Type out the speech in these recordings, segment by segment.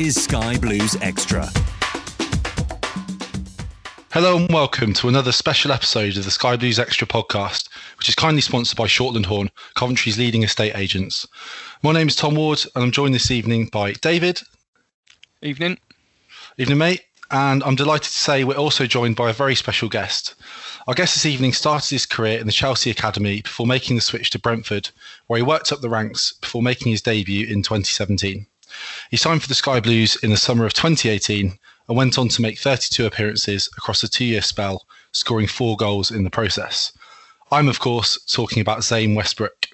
is Sky Blues Extra. Hello and welcome to another special episode of the Sky Blues Extra podcast, which is kindly sponsored by Shortland Horn, Coventry's leading estate agents. My name is Tom Ward, and I'm joined this evening by David. Evening. Evening, mate. And I'm delighted to say we're also joined by a very special guest. Our guest this evening started his career in the Chelsea Academy before making the switch to Brentford, where he worked up the ranks before making his debut in 2017. He signed for the Sky Blues in the summer of 2018 and went on to make 32 appearances across a two year spell, scoring four goals in the process. I'm, of course, talking about Zane Westbrook.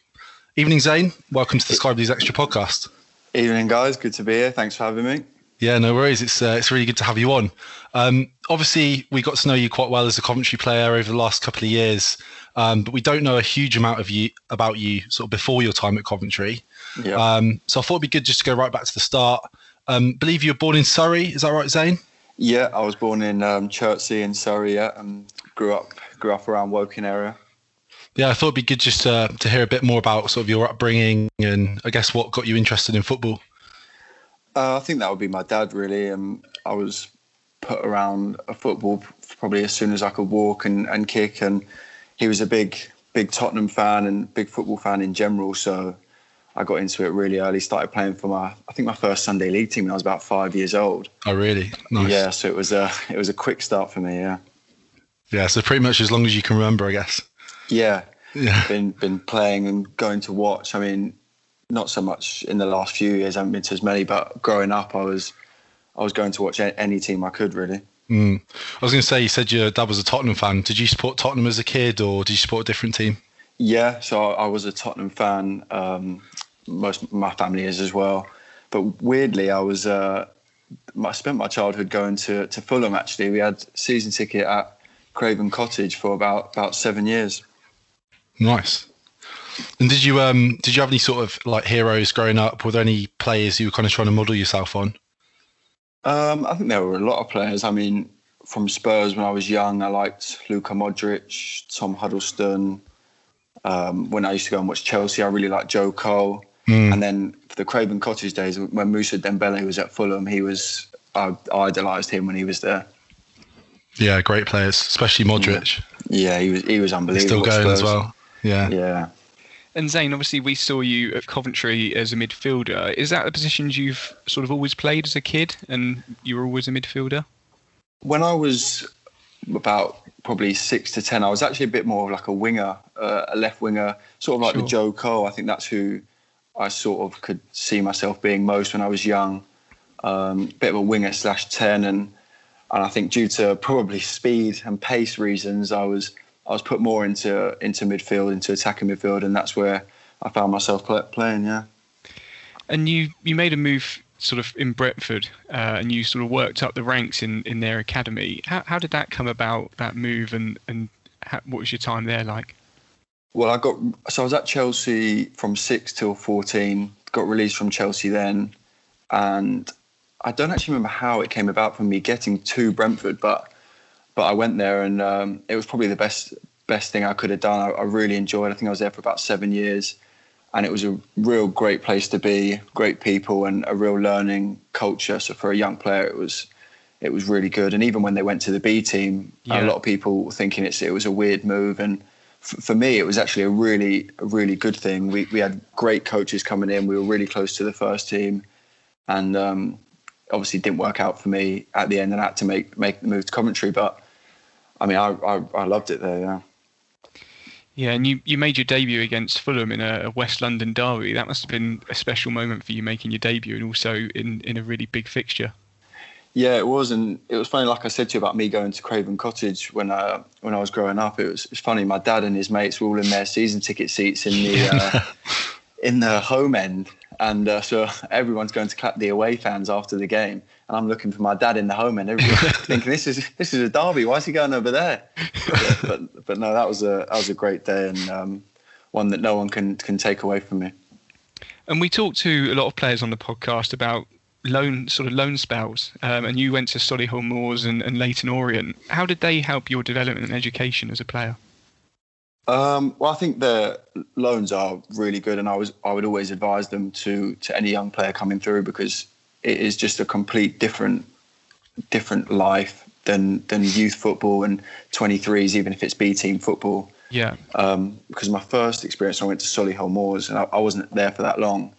Evening, Zane. Welcome to the Sky Blues Extra podcast. Evening, guys. Good to be here. Thanks for having me. Yeah, no worries. It's uh, it's really good to have you on. Um, obviously, we got to know you quite well as a Coventry player over the last couple of years, um, but we don't know a huge amount of you about you sort of before your time at Coventry. Yeah. Um, so I thought it'd be good just to go right back to the start. Um, believe you were born in Surrey. Is that right, Zane? yeah, I was born in um, Chertsey in Surrey, yeah, and grew up grew up around Woking area. Yeah, I thought it'd be good just uh, to hear a bit more about sort of your upbringing and I guess what got you interested in football. Uh, I think that would be my dad, really. And I was put around a football probably as soon as I could walk and, and kick. And he was a big, big Tottenham fan and big football fan in general. So I got into it really early. Started playing for my, I think my first Sunday league team when I was about five years old. Oh, really? Nice. Yeah, so it was a, it was a quick start for me. Yeah. Yeah. So pretty much as long as you can remember, I guess. Yeah. Yeah. Been been playing and going to watch. I mean, not so much in the last few years. I haven't been to as many, but growing up, I was I was going to watch any team I could really. Mm. I was going to say, you said your dad was a Tottenham fan. Did you support Tottenham as a kid, or did you support a different team? Yeah, so I, I was a Tottenham fan. Um, most of my family is as well. But weirdly, I was uh, I spent my childhood going to to Fulham. Actually, we had season ticket at Craven Cottage for about about seven years. Nice. And did you um did you have any sort of like heroes growing up? Were there any players you were kind of trying to model yourself on? Um, I think there were a lot of players. I mean, from Spurs when I was young, I liked Luka Modric, Tom Huddlestone. Um, when I used to go and watch Chelsea, I really liked Joe Cole. And then for the Craven Cottage days, when Musa Dembele was at Fulham, he was I idolised him when he was there. Yeah, great players, especially Modric. Yeah, he was he was He's unbelievable. still at going as well. Yeah. Yeah. And Zane, obviously, we saw you at Coventry as a midfielder. Is that the positions you've sort of always played as a kid, and you were always a midfielder? When I was about probably six to ten, I was actually a bit more of like a winger, uh, a left winger, sort of like Sure. the Joe Cole. I think that's who I sort of could see myself being most when I was young. Um, bit of a winger slash ten, and and I think due to probably speed and pace reasons, I was I was put more into into midfield, into attacking midfield, and that's where I found myself play, playing. Yeah. And you, you made a move sort of in Brentford, uh, and you sort of worked up the ranks in, in their academy. How, how did that come about? That move, and and how, what was your time there like? Well, I got so I was at Chelsea from six till fourteen. Got released from Chelsea then, and I don't actually remember how it came about for me getting to Brentford, but but I went there and um, it was probably the best best thing I could have done. I, I really enjoyed. it. I think I was there for about seven years, and it was a real great place to be. Great people and a real learning culture. So for a young player, it was it was really good. And even when they went to the B team, Yeah. a lot of people were thinking it's it was a weird move and. For me, it was actually a really, really good thing. We we had great coaches coming in. We were really close to the first team, and um, obviously didn't work out for me at the end, and I had to make make the move to Coventry. But I mean, I I, I loved it there. Yeah. Yeah, and you, you made your debut against Fulham in a West London derby. That must have been a special moment for you making your debut, and also in, in a really big fixture. Yeah, it was, and it was funny. Like I said to you about me going to Craven Cottage when uh, when I was growing up. It was, it was funny. My dad and his mates were all in their season ticket seats in the uh, in the home end, and uh, so everyone's going to clap the away fans after the game, and I'm looking for my dad in the home end. Everyone's thinking this is this is a derby. Why is he going over there? But but, but no, that was a that was a great day and um, one that no one can can take away from me. And we talked to a lot of players on the podcast about loan sort of loan spells, um, and you went to Solihull Moors and, and Leyton Orient. How did they help your development and education as a player? Um, well, I think the loans are really good, and I was I would always advise them to to any young player coming through because it is just a complete different different life than than youth football and 23s, even if it's B team football. Yeah, Um, because my first experience, I went to Solihull Moors, and I, I wasn't there for that long.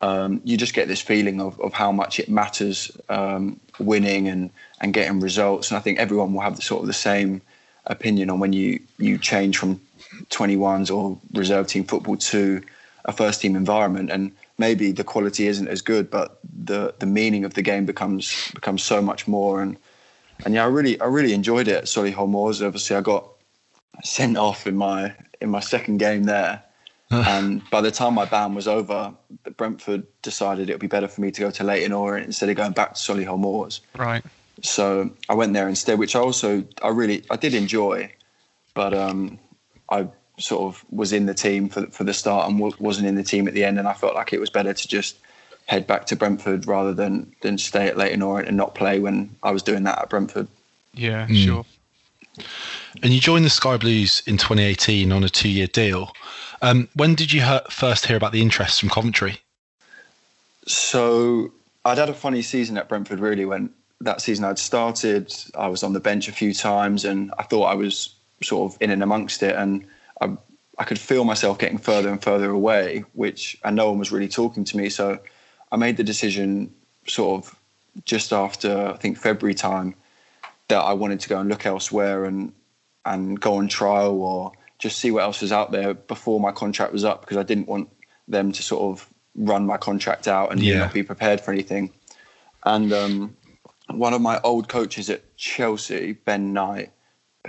Um, you just get this feeling of, of how much it matters um, winning and, and getting results. And I think everyone will have the sort of the same opinion on when you, you change from 21s or reserve team football to a first team environment. And maybe the quality isn't as good, but the, the meaning of the game becomes becomes so much more. And and yeah, I really I really enjoyed it at Solihull Moors. Obviously, I got sent off in my in my second game there. And by the time my ban was over, Brentford decided it would be better for me to go to Leyton Orient instead of going back to Solihull Moors. right. So I went there instead, which I also I really I did enjoy, but um, I sort of was in the team for for the start and w- wasn't in the team at the end, and I felt like it was better to just head back to Brentford rather than than stay at Leyton Orient and not play when I was doing that at Brentford. Yeah, Mm. sure. And you joined the Sky Blues in 2018 on a two-year deal. Um, when did you first hear about the interest from Coventry? So I'd had a funny season at Brentford. Really, when that season I'd started, I was on the bench a few times, and I thought I was sort of in and amongst it, and I, I could feel myself getting further and further away, which and no one was really talking to me. So I made the decision, sort of just after I think February time, that I wanted to go and look elsewhere and and go on trial or just see what else was out there before my contract was up because I didn't want them to sort of run my contract out and Yeah. not be prepared for anything. And um, one of my old coaches at Chelsea, Ben Knight,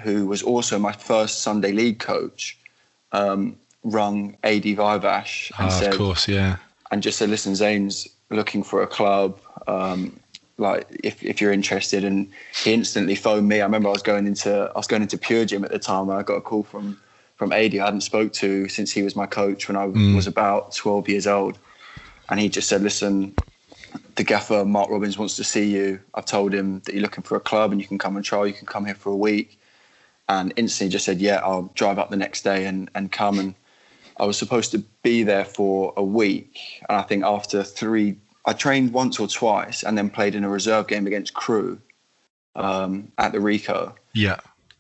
who was also my first Sunday league coach, um, rung Adi Viveash and Ah, said, of course, yeah. and just said, "Listen, Zane's looking for a club. Um, like, if if you're interested." And he instantly phoned me. I remember I was going into I was going into Pure Gym at the time, and I got a call from from Adi I hadn't spoke to since he was my coach when I was about 12 years old, and he just said, "Listen." The gaffer Mark Robins wants to see you. I've told him that you're looking for a club and you can come and trial. You can come here for a week, and instantly just said, "Yeah, I'll drive up the next day and and come." And I was supposed to be there for a week, and I think after three, I trained once or twice, and then played in a reserve game against Crewe um, at the Ricoh. Yeah.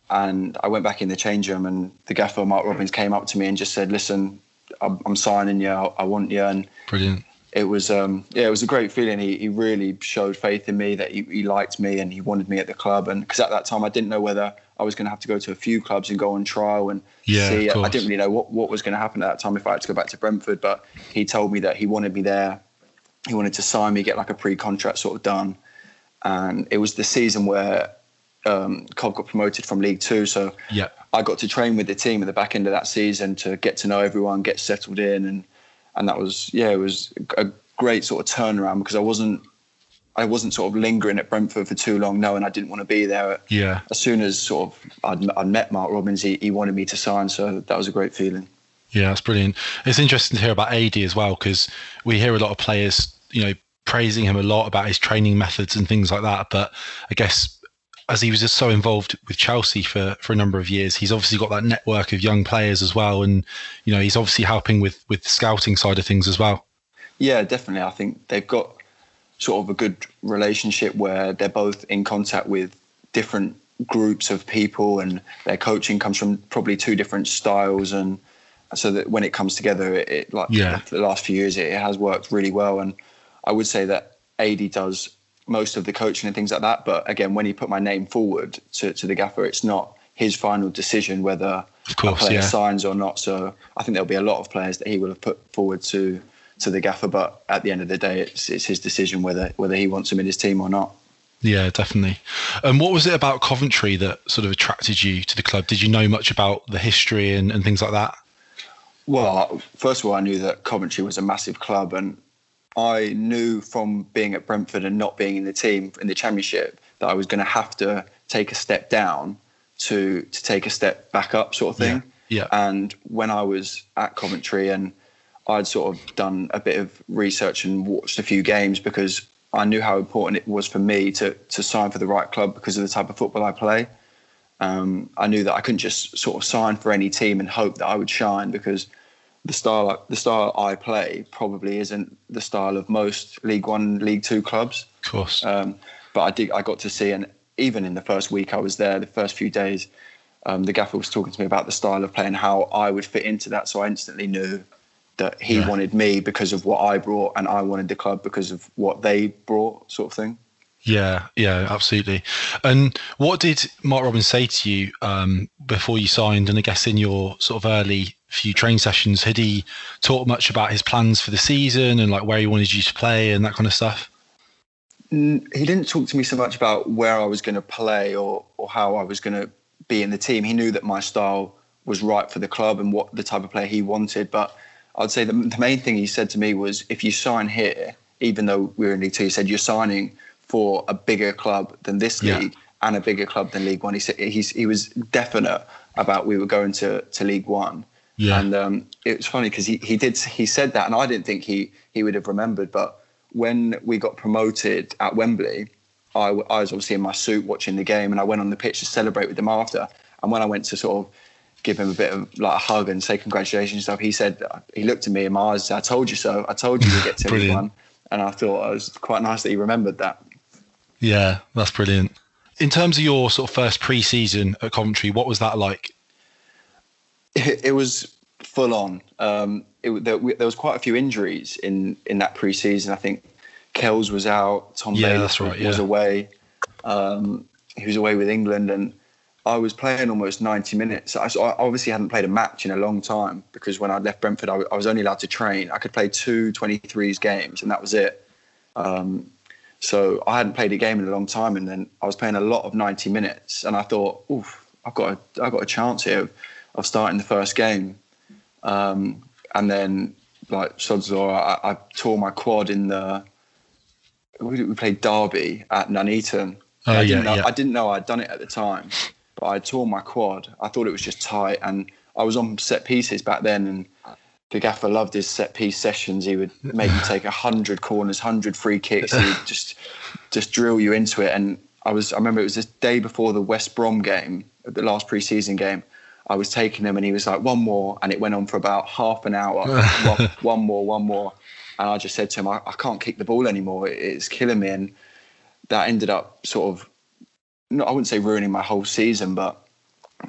And I went back in the change room, and the gaffer Mark Robins came up to me and just said, "Listen, I'm, I'm signing you. I, I want you." And Brilliant. it was um, yeah, it was a great feeling. He, he really showed faith in me that he, he liked me and he wanted me at the club. And because at that time I didn't know whether I was going to have to go to a few clubs and go on trial and Yeah, see. I didn't really know what, what was going to happen at that time if I had to go back to Brentford. But he told me that he wanted me there. He wanted to sign me, get like a pre-contract sort of done. And it was the season where um, Cov got promoted from League Two, so Yeah. I got to train with the team at the back end of that season to get to know everyone, get settled in, and and that was yeah, it was a great sort of turnaround because I wasn't I wasn't sort of lingering at Brentford for too long, knowing I didn't want to be there. Yeah. As soon as sort of I'd, I'd met Mark Robins, he, he wanted me to sign, so that was a great feeling. Yeah, that's brilliant. It's interesting to hear about Adi as well because we hear a lot of players, you know, praising him a lot about his training methods and things like that. But I guess as he was just so involved with Chelsea for, for a number of years, he's obviously got that network of young players as well, and you know he's obviously helping with with the scouting side of things as well. Yeah, definitely. I think they've got sort of a good relationship where they're both in contact with different groups of people, and their coaching comes from probably two different styles, and so that when it comes together, it, it like yeah. the last few years, it, it has worked really well, and I would say that Adi does most of the coaching and things like that. But again, when he put my name forward to, to the gaffer, it's not his final decision whether of course, a player yeah. signs or not. So I think there'll be a lot of players that he will have put forward to to the gaffer. But at the end of the day, it's it's his decision whether whether he wants him in his team or not. Yeah, definitely. And what was it about Coventry that sort of attracted you to the club? Did you know much about the history and, and things like that? Well, first of all, I knew that Coventry was a massive club, and I knew from being at Brentford and not being in the team in the Championship that I was going to have to take a step down to to take a step back up, sort of thing. Yeah. And when I was at Coventry and I'd sort of done a bit of research and watched a few games because I knew how important it was for me to to sign for the right club because of the type of football I play. Um, I knew that I couldn't just sort of sign for any team and hope that I would shine because the style the style I play probably isn't the style of most League One, League Two clubs. Of course. Um, but I did. I got to see, and even in the first week I was there, the first few days, um, the gaffer was talking to me about the style of play and how I would fit into that. So I instantly knew that he Yeah. wanted me because of what I brought, and I wanted the club because of what they brought, sort of thing. Yeah, yeah, absolutely. And what did Mark Robins say to you um, before you signed? And I guess in your sort of early few train sessions, had he talked much about his plans for the season and like where he wanted you to play and that kind of stuff? He didn't talk to me so much about where I was going to play or or how I was going to be in the team. He knew that my style was right for the club and what the type of player he wanted. But I'd say the, the main thing he said to me was, if you sign here, even though we are in League Two, he said you're signing for a bigger club than this Yeah. league and a bigger club than League One. He said he's, he was definite about we were going to to League One. Yeah. And um, it was funny because he, he did he said that, and I didn't think he he would have remembered. But when we got promoted at Wembley, I, w- I was obviously in my suit watching the game, and I went on the pitch to celebrate with them after. And when I went to sort of give him a bit of like a hug and say congratulations and stuff, he said he looked at me in my eyes. I told you so. I told you to get to League One. And I thought it was quite nice that he remembered that. Yeah, that's brilliant. In terms of your sort of first pre-season at Coventry, what was that like? it, it was full on. Um, it, there, we- there was quite a few injuries in in that pre-season. I think Kells was out. Tom Yeah, Bailey right, was yeah. away. Um, he was away with England, and I was playing almost 90 minutes. I, so I obviously hadn't played a match in a long time because when I left Brentford, I, w- I was only allowed to train. I could play two 23s games, and that was it. Um, so I hadn't played a game in a long time, and then I was playing a lot of 90 minutes, and I thought, "Oof, I've got a, I've got a chance here of, of starting the first game." Um, and then, like Sod's I, I tore my quad in the. We, we played Derby at Nuneaton. Oh, I yeah, didn't know, yeah. I didn't know I'd done it at the time, but I tore my quad. I thought it was just tight, and I was on set pieces back then, and the gaffer loved his set piece sessions. He would make you take a hundred corners, hundred free kicks. He would just just drill you into it. And I was I remember it was this day before the West Brom game, the last pre-season game. I was taking him, and he was like one more, and it went on for about half an hour. one, one more, one more, and I just said to him, I, I can't kick the ball anymore. It, it's killing me, and that ended up sort of. No, I wouldn't say ruining my whole season, but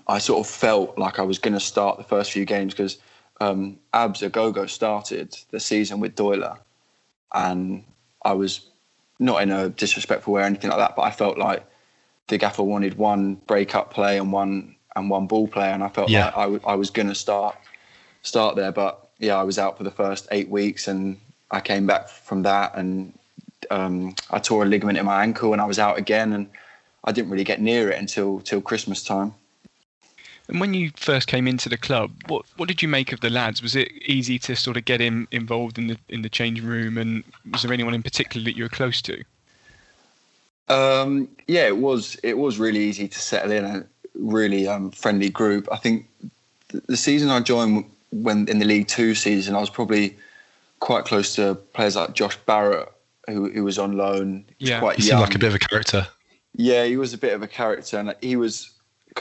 I sort of felt like I was going to start the first few games because um, Abs Agogo started the season with Doyler, and I was not in a disrespectful way or anything like that, but I felt like the gaffer wanted one break-up play and one and one ball player, and I felt Yeah. like I, w- I was going to start start there, but yeah, I was out for the first eight weeks, and I came back from that, and um, I tore a ligament in my ankle, and I was out again, and I didn't really get near it until till Christmas time. And when you first came into the club, what what did you make of the lads? Was it easy to sort of get him involved in the in the changing room, and was there anyone in particular that you were close to? Um, yeah, it was. It was really easy to settle in a really um, friendly group. I think the season I joined when in the League Two season, I was probably quite close to players like Josh Barrett, who, who was on loan. He yeah, quite he young. seemed like a bit of a character. Yeah, he was a bit of a character, and he was.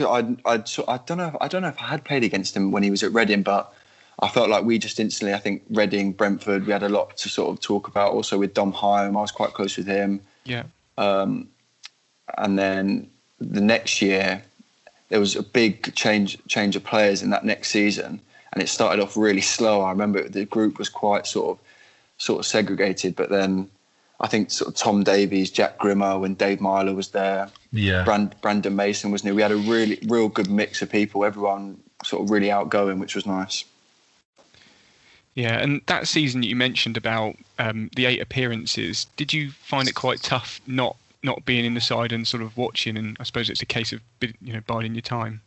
I I I don't know. If, I don't know if I had played against him when he was at Reading, but I felt like we just instantly. I think Reading, Brentford, we had a lot to sort of talk about. Also with Dom Hyam, I was quite close with him. Yeah. Um, and then the next year, there was a big change change of players in that next season, and it started off really slow. I remember the group was quite sort of sort of segregated, but then I think sort of Tom Davies, Jack Grimmer, when Dave Myler was there, yeah, Brand, Brandon Mason was new. We had a really real good mix of people. Everyone sort of really outgoing, which was nice. Yeah, and that season you mentioned about um, the eight appearances, did you find it quite tough not not being in the side and sort of watching? And I suppose it's a case of you know biding your time.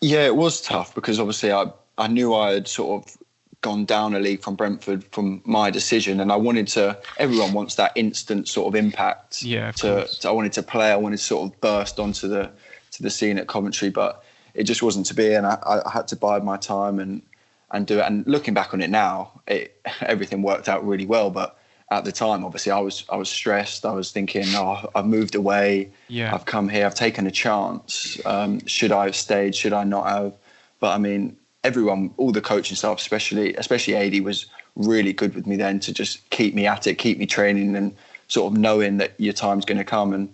Yeah, it was tough because obviously I I knew I had sort of gone down a league from Brentford from my decision, and I wanted to. Everyone wants that instant sort of impact. Yeah, to, to, I wanted to play. I wanted to sort of burst onto the to the scene at Coventry, but it just wasn't to be, and I, I had to bide my time and and do it. And looking back on it now, it everything worked out really well, but. At the time, obviously, I was I was stressed. I was thinking, "Oh, I've moved away. Yeah. I've come here. I've taken a chance. Um, should I have stayed? Should I not have?" But I mean, everyone, all the coaching staff, especially especially Adi, was really good with me then to just keep me at it, keep me training, and sort of knowing that your time's going to come. And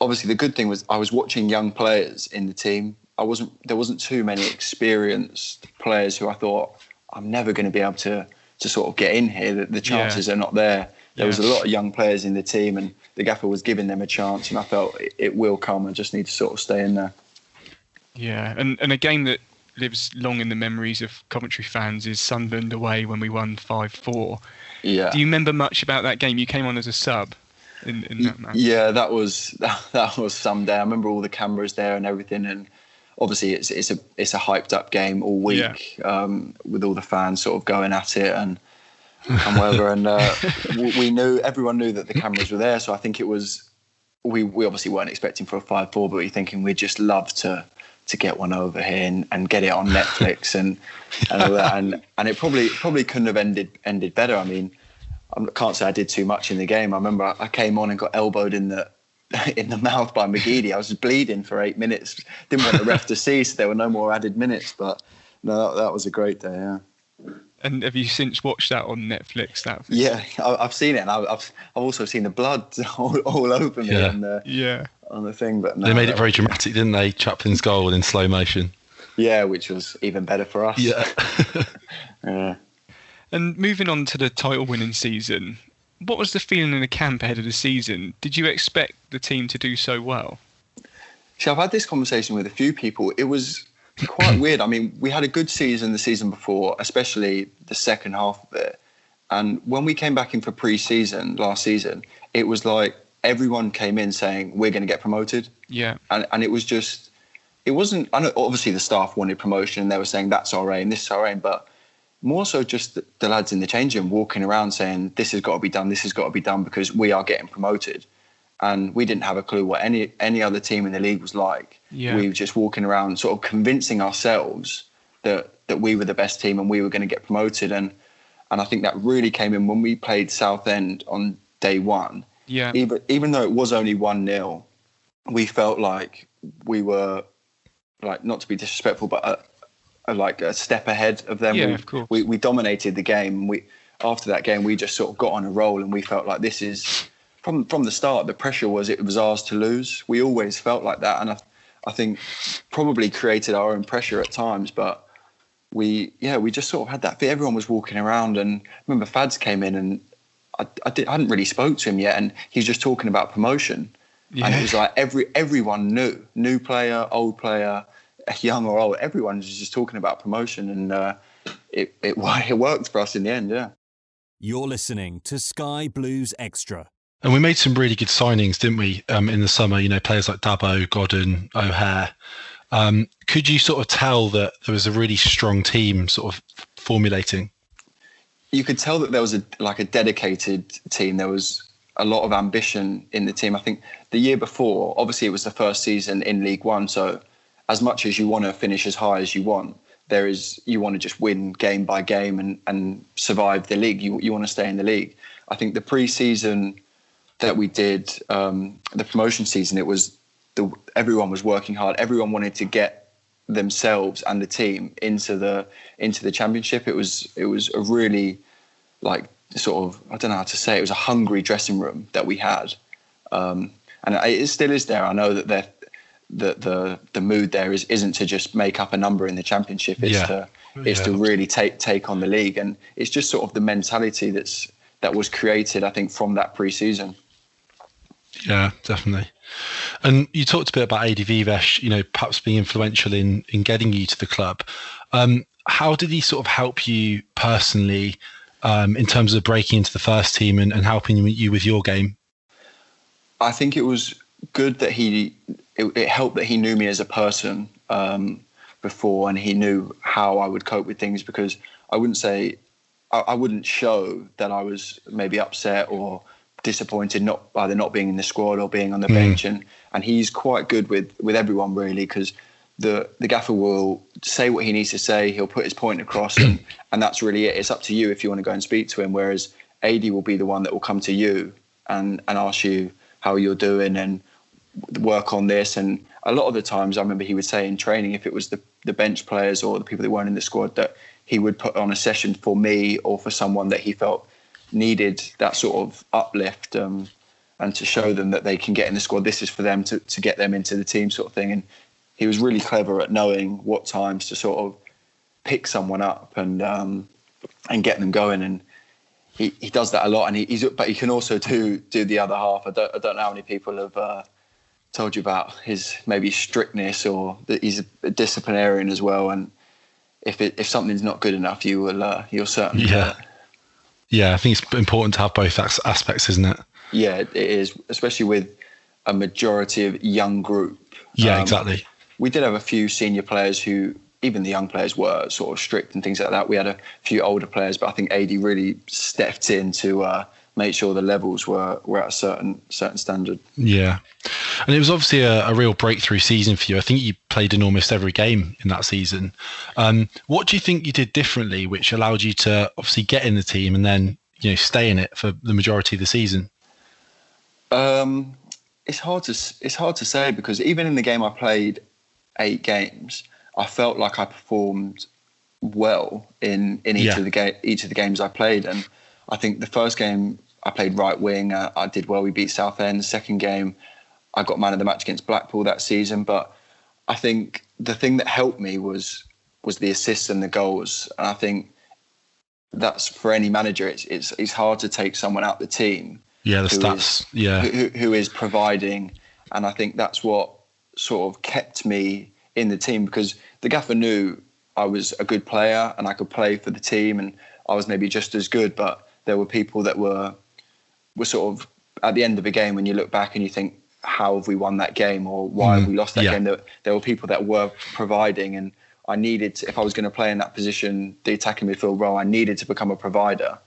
obviously, the good thing was I was watching young players in the team. I wasn't there wasn't too many experienced players who I thought I'm never going to be able to to sort of get in here. The, the chances yeah. are not there. There yeah. was a lot of young players in the team, and the gaffer was giving them a chance, and I felt it, it will come. I just need to sort of stay in there. Yeah, and and a game that lives long in the memories of Coventry fans is Sunderland away when we won five four. Yeah. Do you remember much about that game? You came on as a sub. In, in that match. Yeah, that was that, that was some day. I remember all the cameras there and everything, and obviously it's it's a it's a hyped up game all week yeah. um, with all the fans sort of going at it and and whatever. and uh, we knew everyone knew that the cameras were there, so I think it was we we obviously weren't expecting for a five four, but we are thinking we'd just love to to get one over here and, and get it on Netflix and and all that. And and it probably probably couldn't have ended ended better. I mean, I can't say I did too much in the game. I remember I came on and got elbowed in the in the mouth by McGeady. I was bleeding for eight minutes. Didn't want the ref to see, so there were no more added minutes. But no, that, that was a great day. Yeah. And have you since watched that on Netflix? That yeah, I've seen it, and I've I've also seen the blood all, all over me yeah. on the yeah on the thing. But no, they made it very dramatic, didn't they? Chaplin's goal in slow motion. Yeah, which was even better for us. Yeah. yeah. And moving on to the title-winning season, what was the feeling in the camp ahead of the season? Did you expect the team to do so well? See, I've had this conversation with a few people. It was quite weird. I mean, we had a good season the season before, especially the second half of it. And when we came back in for pre-season last season, it was like everyone came in saying we're going to get promoted. Yeah. And and it was just, it wasn't. I know obviously the staff wanted promotion, and they were saying that's our aim, this is our aim, but more so just the, the lads in the change room walking around saying this has got to be done, this has got to be done because we are getting promoted. And we didn't have a clue what any any other team in the league was like. Yeah. We were just walking around, sort of convincing ourselves that that we were the best team and we were going to get promoted. And and I think that really came in when we played Southend on day one. Yeah. Even even though it was only one 0 we felt like we were like not to be disrespectful, but a, a, like a step ahead of them. Yeah, we, of course. We we dominated the game. We after that game we just sort of got on a roll and we felt like this is from from the start the pressure was it was ours to lose. We always felt like that, and I I think probably created our own pressure at times, but we yeah we just sort of had that everyone was walking around and I remember fads came in and I, I, did, I, hadn't really spoke to him yet and he's just talking about promotion yeah. and it was like every everyone knew new player old player young or old everyone was just talking about promotion and uh, it, it, it worked for us in the end yeah you're listening to sky blues extra and we made some really good signings didn't we um, in the summer you know players like Dabo Godden O'Hare um, could you sort of tell that there was a really strong team sort of formulating? You could tell that there was a like a dedicated team. There was a lot of ambition in the team. I think the year before, obviously, it was the first season in League One, so as much as you want to finish as high as you want, there is you want to just win game by game and and survive the league. You you want to stay in the league. I think the pre-season that we did, um, the promotion season, it was the everyone was working hard. Everyone wanted to get themselves and the team into the into the championship. It was it was a really like sort of I don't know how to say it, it was a hungry dressing room that we had, um, and it still is there. I know that the the the mood there is isn't to just make up a number in the championship. It's yeah. to it's yeah. to really take take on the league, and it's just sort of the mentality that's that was created. I think from that pre-season. Yeah, definitely. And you talked a bit about Adi Viveash, you know, perhaps being influential in in getting you to the club. Um, how did he sort of help you personally um, in terms of breaking into the first team and, and helping you with your game? I think it was good that he. It, it helped that he knew me as a person um, before, and he knew how I would cope with things because I wouldn't say I wouldn't show that I was maybe upset or disappointed not either not being in the squad or being on the mm. bench. And and he's quite good with with everyone really because the the gaffer will say what he needs to say he'll put his point across and and that's really it. It's up to you if you want to go and speak to him whereas Adi will be the one that will come to you and and ask you how you're doing and work on this. And a lot of the times I remember he would say in training if it was the the bench players or the people that weren't in the squad that he would put on a session for me or for someone that he felt needed that sort of uplift um, and to show them that they can get in the squad. This is for them to, to get them into the team, sort of thing. And he was really clever at knowing what times to sort of pick someone up and um, and get them going. And he, he does that a lot. And he, he's but he can also do do the other half. I don't I don't know how many people have. Uh, told you about his maybe strictness or that he's a disciplinarian as well and if it, if something's not good enough you will uh, you'll certainly yeah yeah, I think it's important to have both aspects, isn't it? Yeah, it is, especially with a majority of young group. Yeah, um, exactly. We did have a few senior players who, even the young players, were sort of strict and things like that. We had a few older players, but I think Adi really stepped in to uh, make sure the levels were were at a certain certain standard. Yeah, and it was obviously a, a, real breakthrough season for you. I think you played in almost every game in that season. Um, what do you think you did differently, which allowed you to obviously get in the team and then you know stay in it for the majority of the season? Um, it's hard to it's hard to say because even in the game I played eight games, I felt like I performed well in in each yeah. of the ga- each of the games I played and. I think the first game I played right wing. Uh, I did well. We beat Southend. The second game, I got man of the match against Blackpool that season. But I think the thing that helped me was was the assists and the goals. And I think that's for any manager. It's it's it's hard to take someone out the team. Yeah, the stats. Is, yeah, who, who is providing, and I think that's what sort of kept me in the team because the gaffer knew I was a good player and I could play for the team and I was maybe just as good, but there were people that were were sort of at the end of a game when you look back and you think, how have we won that game or why mm, have we lost that yeah. game? There, there were people that were providing, and I needed, to, if I was going to play in that position, the attacking midfield role, I needed to become a provider,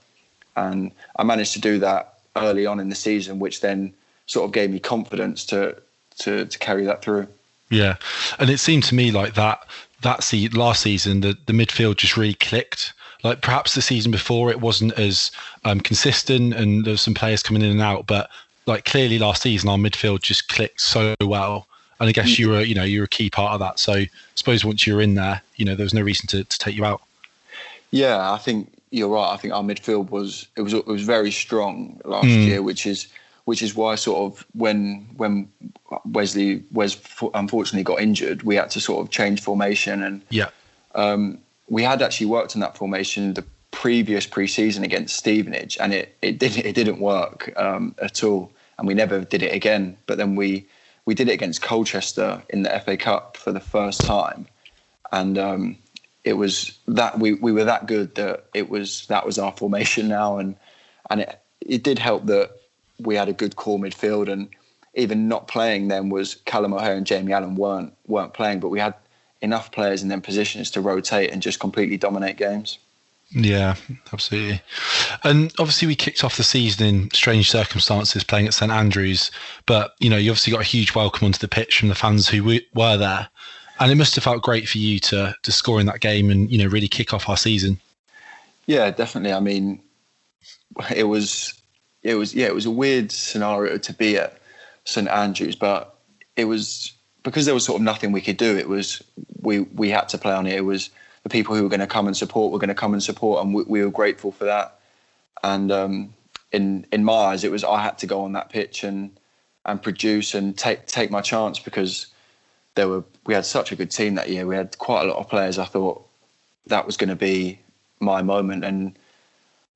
and I managed to do that early on in the season, which then sort of gave me confidence to to, to carry that through. Yeah, and it seemed to me like that that se- last season, the the midfield just really clicked like perhaps the season before it wasn't as um, consistent and there were some players coming in and out, but like clearly last season our midfield just clicked so well. And I guess you were, you know, you're a key part of that. So I suppose once you're in there, you know, there was no reason to, to take you out. Yeah, I think you're right. I think our midfield was it was it was very strong last mm. year, which is which is why sort of when when Wesley Wes unfortunately got injured, we had to sort of change formation and yeah. Um, we had actually worked on that formation the previous preseason against Stevenage, and it it didn't it didn't work um, at all, and we never did it again. But then we we did it against Colchester in the FA Cup for the first time, and um, it was that we, we were that good that it was that was our formation now, and and it it did help that we had a good core midfield, and even not playing then was Callum O'Hare and Jamie Allen weren't weren't playing, but we had enough players in their positions to rotate and just completely dominate games. Yeah, absolutely. And obviously, we kicked off the season in strange circumstances, playing at St Andrews. But you know, you obviously got a huge welcome onto the pitch from the fans who were there, and it must have felt great for you to to score in that game and you know really kick off our season. Yeah, definitely. I mean, it was it was yeah, it was a weird scenario to be at St Andrews, but it was because there was sort of nothing we could do. It was we we had to play on it. It was the people who were going to come and support were going to come and support, and we, we were grateful for that. And um, in in my eyes, it was I had to go on that pitch and and produce and take take my chance because there were we had such a good team that year. We had quite a lot of players. I thought that was going to be my moment, and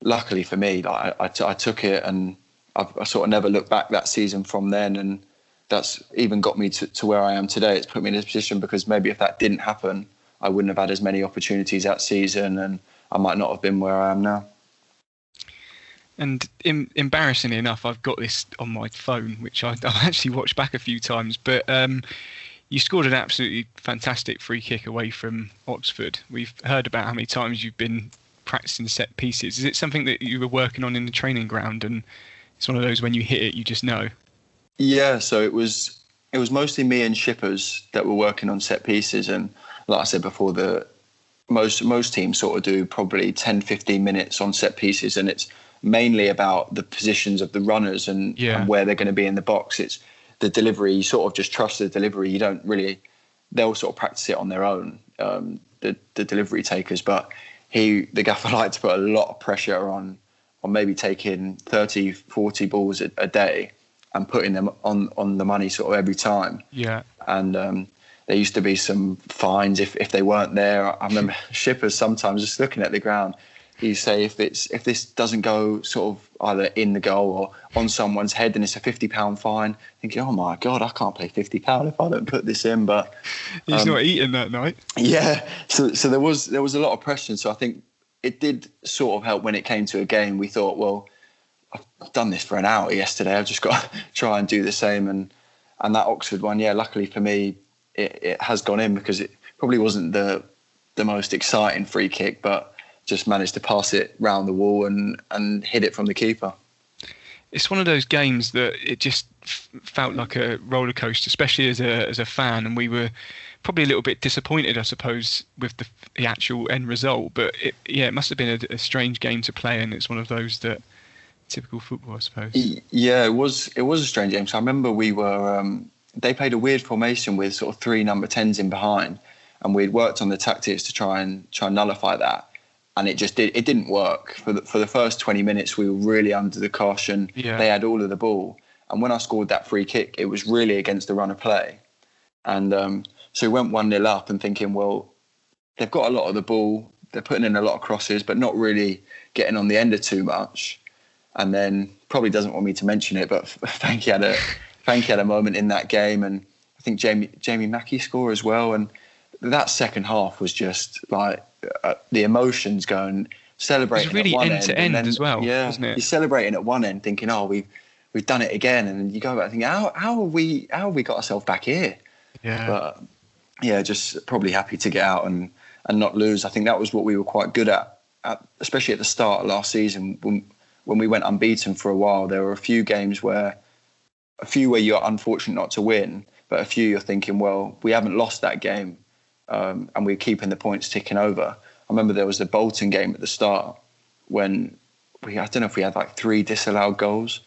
luckily for me, like I, I, t- I took it and I've, I sort of never looked back that season from then, and that's even got me to, to where I am today. It's put me in this position because maybe if that didn't happen, I wouldn't have had as many opportunities that season, and I might not have been where I am now. And in, embarrassingly enough, I've got this on my phone, which I, have actually watched back a few times. But um, you scored an absolutely fantastic free kick away from Oxford. We've heard about how many times you've been practicing set pieces. Is it something that you were working on in the training ground, and it's one of those when you hit it, you just know? Yeah. So it was it was mostly me and shippers that were working on set pieces, and like I said before, the most most teams sort of do probably 10, 15 minutes on set pieces, and it's mainly about the positions of the runners and, yeah. and where they're going to be in the box. It's the delivery. You sort of just trust the delivery. You don't really. They'll sort of practice it on their own. Um, the the delivery takers, but he the gaffer liked to put a lot of pressure on on maybe taking 30, 40 balls a, a day and putting them on on the money sort of every time. Yeah. And um, there used to be some fines if, if they weren't there. I remember shippers sometimes just looking at the ground. You say if it's if this doesn't go sort of either in the goal or on someone's head, then it's a fifty pound fine. Thinking, oh my god, I can't pay fifty pound if I don't put this in. But he's um, not eating that night. Yeah, so so there was there was a lot of pressure. So I think it did sort of help when it came to a game. We thought, well, I've done this for an hour yesterday. I've just got to try and do the same. And and that Oxford one, yeah, luckily for me, it, it has gone in because it probably wasn't the the most exciting free kick, but just managed to pass it round the wall and and hit it from the keeper. It's one of those games that it just felt like a roller coaster, especially as a as a fan, and we were probably a little bit disappointed, I suppose, with the, the actual end result. But it, yeah, it must have been a, a strange game to play, and it's one of those that typical football, I suppose. Yeah, it was it was a strange game. So I remember we were um, they played a weird formation with sort of three number tens in behind, and we'd worked on the tactics to try and try and nullify that, and it just did it didn't work for the for the first twenty minutes. We were really under the caution. Yeah. They had all of the ball, and when I scored that free kick, it was really against the run of play, and um, so we went one 0 up and thinking, well, they've got a lot of the ball. They're putting in a lot of crosses, but not really getting on the end of too much. And then probably doesn't want me to mention it, but Frankie had a Frankie had a moment in that game, and I think Jamie Jamie Mackie score as well. And that second half was just like uh, the emotions going celebrating. It was really end, to end then, as well, yeah, wasn't it? You're celebrating at one end, thinking, "Oh, we've we've done it again," and you go back thinking, "How how have we how have we got ourselves back here?" Yeah. But yeah, just probably happy to get out and and not lose. I think that was what we were quite good at, at especially at the start of last season when when we went unbeaten for a while. There were a few games where a few where you're unfortunate not to win, but a few you're thinking, well, we haven't lost that game, um, and we're keeping the points ticking over. I remember there was the Bolton game at the start when we I don't know if we had like three disallowed goals.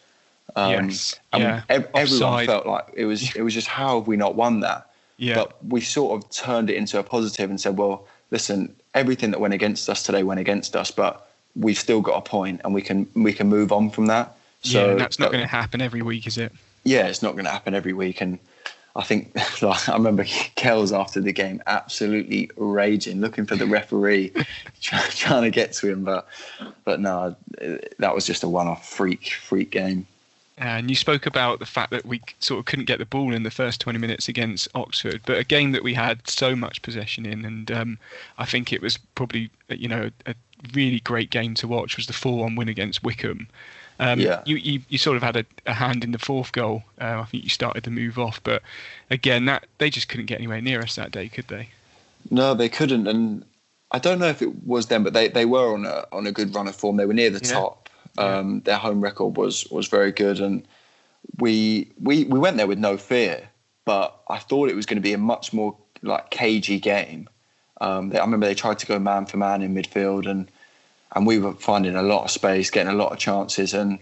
Um, yes. Yeah. Ev- everyone felt like it was it was just how have we not won that? Yeah. But we sort of turned it into a positive and said, well, listen, everything that went against us today went against us, but we've still got a point and we can we can move on from that. So yeah, that's not going to happen every week, is it? Yeah, it's not going to happen every week, and I think like, I remember Kells after the game absolutely raging, looking for the referee, trying to get to him, but but no, that was just a one-off freak freak game. And you spoke about the fact that we sort of couldn't get the ball in the first 20 minutes against Oxford, but a game that we had so much possession in, and um, I think it was probably you know a really great game to watch was the 4-1 win against Wycombe. Um, yeah. you, you, you sort of had a, a hand in the fourth goal. Uh, I think you started to move off, but again, that they just couldn't get anywhere near us that day, could they? No, they couldn't. And I don't know if it was them, but they, they were on a on a good run of form. They were near the Yeah. top. Um, Their home record was was very good, and we we we went there with no fear. But I thought it was going to be a much more like cagey game. Um, they, I remember they tried to go man for man in midfield, and and we were finding a lot of space, getting a lot of chances. And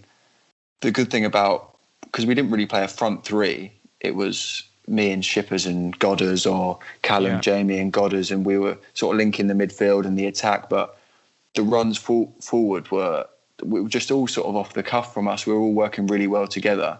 the good thing about because we didn't really play a front three, it was me and Shippers and Godders or Callum, Yeah. Jamie and Godders, and we were sort of linking the midfield and the attack. But the runs for, forward were we were just all sort of off the cuff from us. We were all working really well together,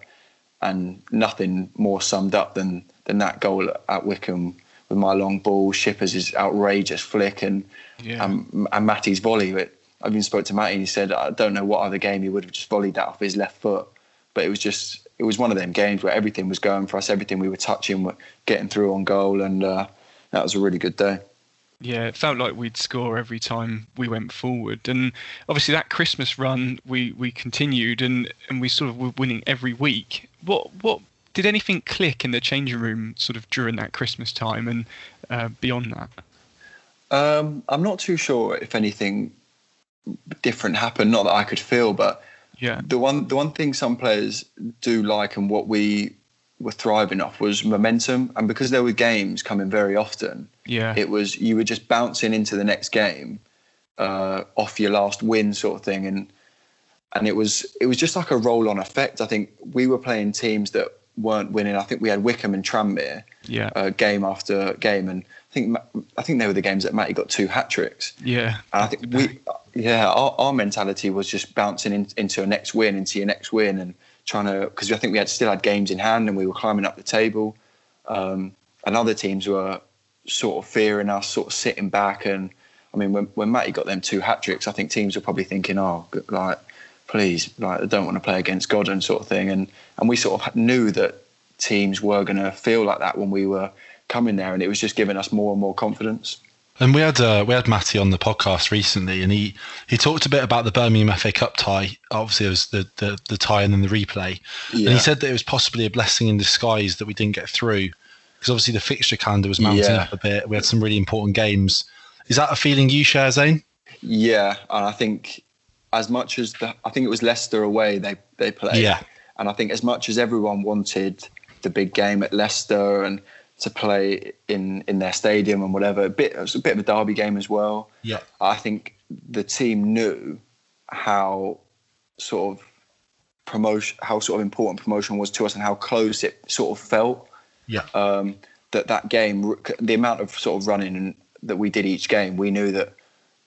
and nothing more summed up than than that goal at Wycombe with my long ball, Shippers' is outrageous flick, and Yeah. um, and Matty's volley. But I even spoke to Matty and he said, I don't know what other game he would have just volleyed that off his left foot. But it was just, it was one of them games where everything was going for us, everything we were touching, were getting through on goal, and uh, that was a really good day. Yeah, it felt like we'd score every time we went forward, and obviously that Christmas run we, we continued, and, and we sort of were winning every week. What what did anything click in the changing room sort of during that Christmas time and uh, beyond that? Um, I'm not too sure if anything different happened. Not that I could feel, but Yeah, the one the one thing some players do like and what we were thriving off was momentum. And because there were games coming very often, yeah, it was you were just bouncing into the next game uh, off your last win sort of thing, and and it was it was just like a roll on effect. I think we were playing teams that weren't winning. I think we had Wycombe and Tranmere yeah, uh, game after game, and I think I think they were the games that Matty got two hat tricks. yeah, And I think we, yeah, our, our mentality was just bouncing in, into a next win, into your next win, and trying to because I think we had still had games in hand and we were climbing up the table. Um, and other teams were sort of fearing us, sort of sitting back. And I mean, when when Matty got them two hat tricks, I think teams were probably thinking, oh, like, please, like, I don't want to play against Godden, sort of thing. And and we sort of knew that teams were going to feel like that when we were coming there, and it was just giving us more and more confidence. And we had uh, we had Matty on the podcast recently, and he, he talked a bit about the Birmingham FA Cup tie. Obviously, it was the, the, the tie and then the replay. And he said that it was possibly a blessing in disguise that we didn't get through, because obviously the fixture calendar was mounting Yeah. up a bit. We had some really important games. Is that a feeling you share, Zain? Yeah, and I think as much as the, I think it was Leicester away they they played. Yeah. and I think as much as everyone wanted the big game at Leicester and to play in in their stadium and whatever, a bit it was a bit of a derby game as well. Yeah. I think the team knew how sort of promotion, how sort of important promotion was to us, and how close it sort of felt Yeah. um, that that game, the amount of sort of running that we did each game, we knew that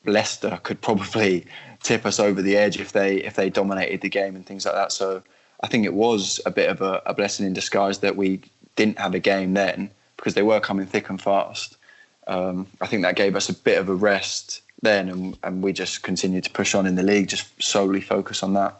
Leicester could probably tip us over the edge if they if they dominated the game and things like that. So I think it was a bit of a, a blessing in disguise that we didn't have a game then because they were coming thick and fast. Um, I think that gave us a bit of a rest then, and, and we just continued to push on in the league, just solely focus on that.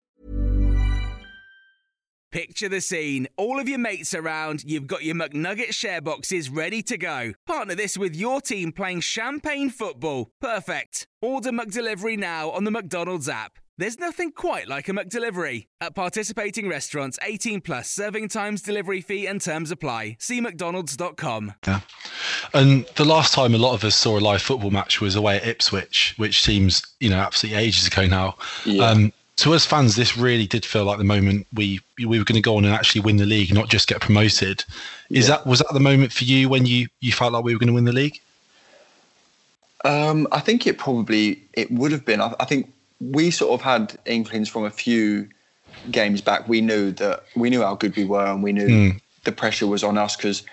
Picture the scene. All of your mates around, you've got your McNugget share boxes ready to go. Partner this with your team playing champagne football. Perfect. Order McDelivery now on the McDonald's app. There's nothing quite like a McDelivery. At participating restaurants, 18 plus serving times, delivery fee, and terms apply. See McDonald's.com. Yeah. And the last time a lot of us saw a live football match was away at Ipswich, which seems, you know, absolutely ages ago now. Yeah. Um, to us fans, this really did feel like the moment we we were going to go on and actually win the league, not just get promoted. Is that was that the moment for you when you you felt like we were going to win the league? Um, I think it probably it would have been. I, I think we sort of had inklings from a few games back. We knew that we knew how good we were, and we knew Mm. the pressure was on us because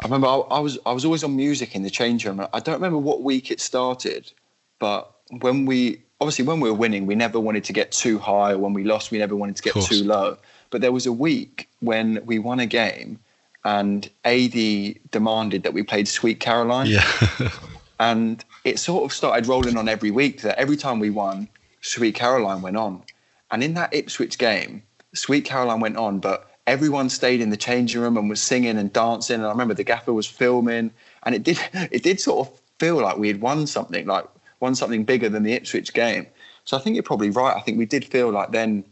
I remember I, I was I was always on music in the change room. I don't remember what week it started, but when we obviously when we were winning, we never wanted to get too high. Or when we lost, we never wanted to get too low. But there was a week when we won a game, and Adi demanded that we played Sweet Caroline. Yeah. and it sort of started rolling on every week that every time we won, Sweet Caroline went on. And in that Ipswich game, Sweet Caroline went on, but everyone stayed in the changing room and was singing and dancing. And I remember the gaffer was filming, and it did it did sort of feel like we had won something, like won something bigger than the Ipswich game. So I think you're probably right. I think we did feel like then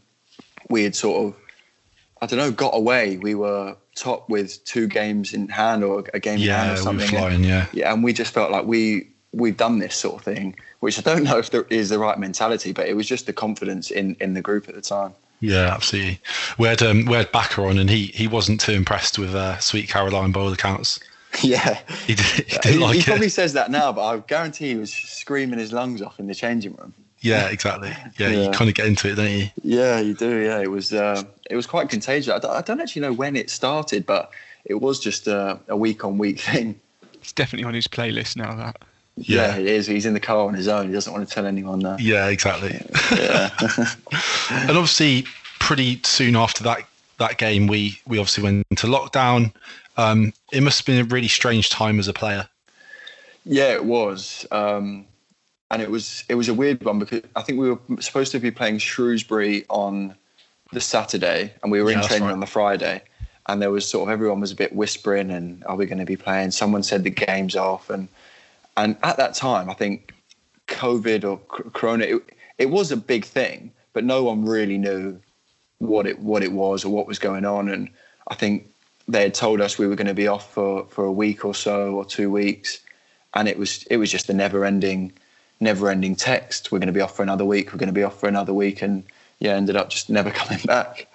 we had sort of, I don't know, got away. We were top with two games in hand or a game yeah, in hand or something. We were flying, yeah. Yeah, and we just felt like we we've done this sort of thing, which I don't know if there is the right mentality, but it was just the confidence in in the group at the time. Yeah, absolutely. We had um, we had Backer on, and he he wasn't too impressed with uh, Sweet Caroline by all accounts. Yeah, he, did, he didn't he, like he it. probably says that now, but I guarantee he was screaming his lungs off in the changing room. Yeah, exactly. Yeah, Yeah. you kind of get into it, don't you? Yeah, you do. Yeah, it was uh, it was quite contagious. I don't, I don't actually know when it started, but it was just a, a week on week thing. It's definitely on his playlist now. That. Yeah. it is. He's in the car on his own. He doesn't want to tell anyone that. Yeah, exactly. Yeah. and obviously, pretty soon after that that game, we we obviously went into lockdown. Um, it must have been a really strange time as a player. Yeah, it was, um, and it was it was a weird one because I think we were supposed to be playing Shrewsbury on the Saturday, and we were Yeah, in training right. on the Friday, and there was sort of everyone was a bit whispering, and are we going to be playing? Someone said the game's off, and and at that time, I think COVID or Corona, it, it was a big thing, but no one really knew what it what it was or what was going on, and I think they had told us we were going to be off for, for a week or so or two weeks, and it was it was just a never ending never ending text. We're going to be off for another week. We're going to be off for another week, and yeah, ended up just never coming back.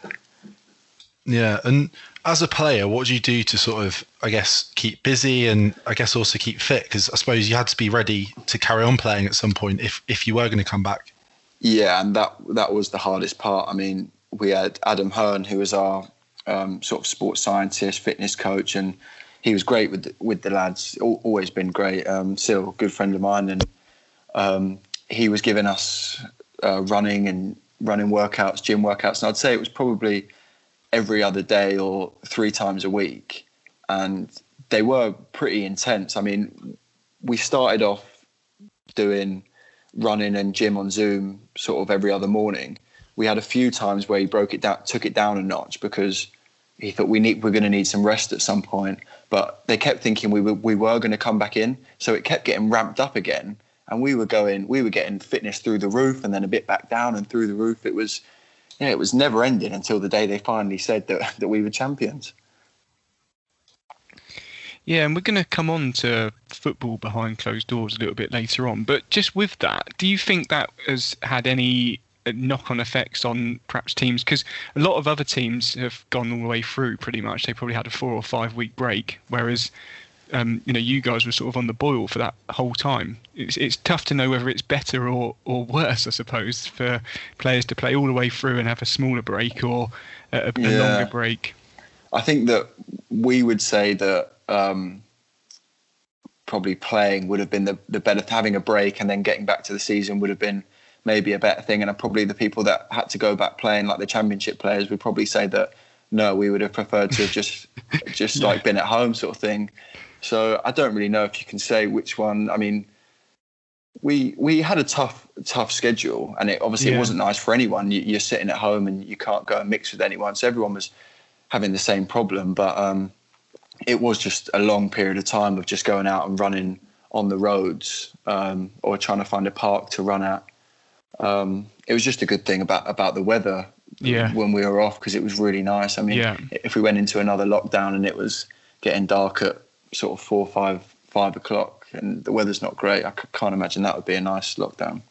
Yeah, and as a player, what do you do to sort of, I guess, keep busy and I guess also keep fit? Because I suppose you had to be ready to carry on playing at some point if if you were going to come back. Yeah, and that that was the hardest part. I mean, we had Adam Hearn, who was our um, sort of sports scientist, fitness coach, and he was great with the, with the lads. Al- Always been great. Um, still a good friend of mine, and um, he was giving us uh, running and running workouts, gym workouts, and I'd say it was probably every other day or three times a week, and they were pretty intense. I mean, we started off doing running and gym on Zoom sort of every other morning. We had a few times where he broke it down, took it down a notch because he thought we need we're going to need some rest at some point. But they kept thinking we were we were going to come back in, so it kept getting ramped up again. And we were going, we were getting fitness through the roof, and then a bit back down and through the roof. It was, yeah, it was never ending until the day they finally said that that we were champions. Yeah, and we're going to come on to football behind closed doors a little bit later on. But just with that, do you think that has had any knock-on effects on perhaps teams? Because a lot of other teams have gone all the way through pretty much. They probably had a four or five-week break, whereas um, you know you guys were sort of on the boil for that whole time. It's, it's tough to know whether it's better or, or worse, I suppose, for players to play all the way through and have a smaller break or a, a Yeah. longer break. I think that we would say that um, probably playing would have been the, the better having a break and then getting back to the season would have been maybe a better thing. And probably the people that had to go back playing, like the championship players, would probably say that no, we would have preferred to have just just like been at home sort of thing. So I don't really know if you can say which one. I mean, we we had a tough tough schedule, and it obviously Yeah. it wasn't nice for anyone. You, you're sitting at home and you can't go and mix with anyone, so everyone was having the same problem. But um, it was just a long period of time of just going out and running on the roads um, or trying to find a park to run at. Um, it was just a good thing about about the weather Yeah. when we were off because it was really nice. I mean, Yeah. if we went into another lockdown and it was getting dark at sort of four, five, five o'clock, and the weather's not great, I can't imagine that would be a nice lockdown.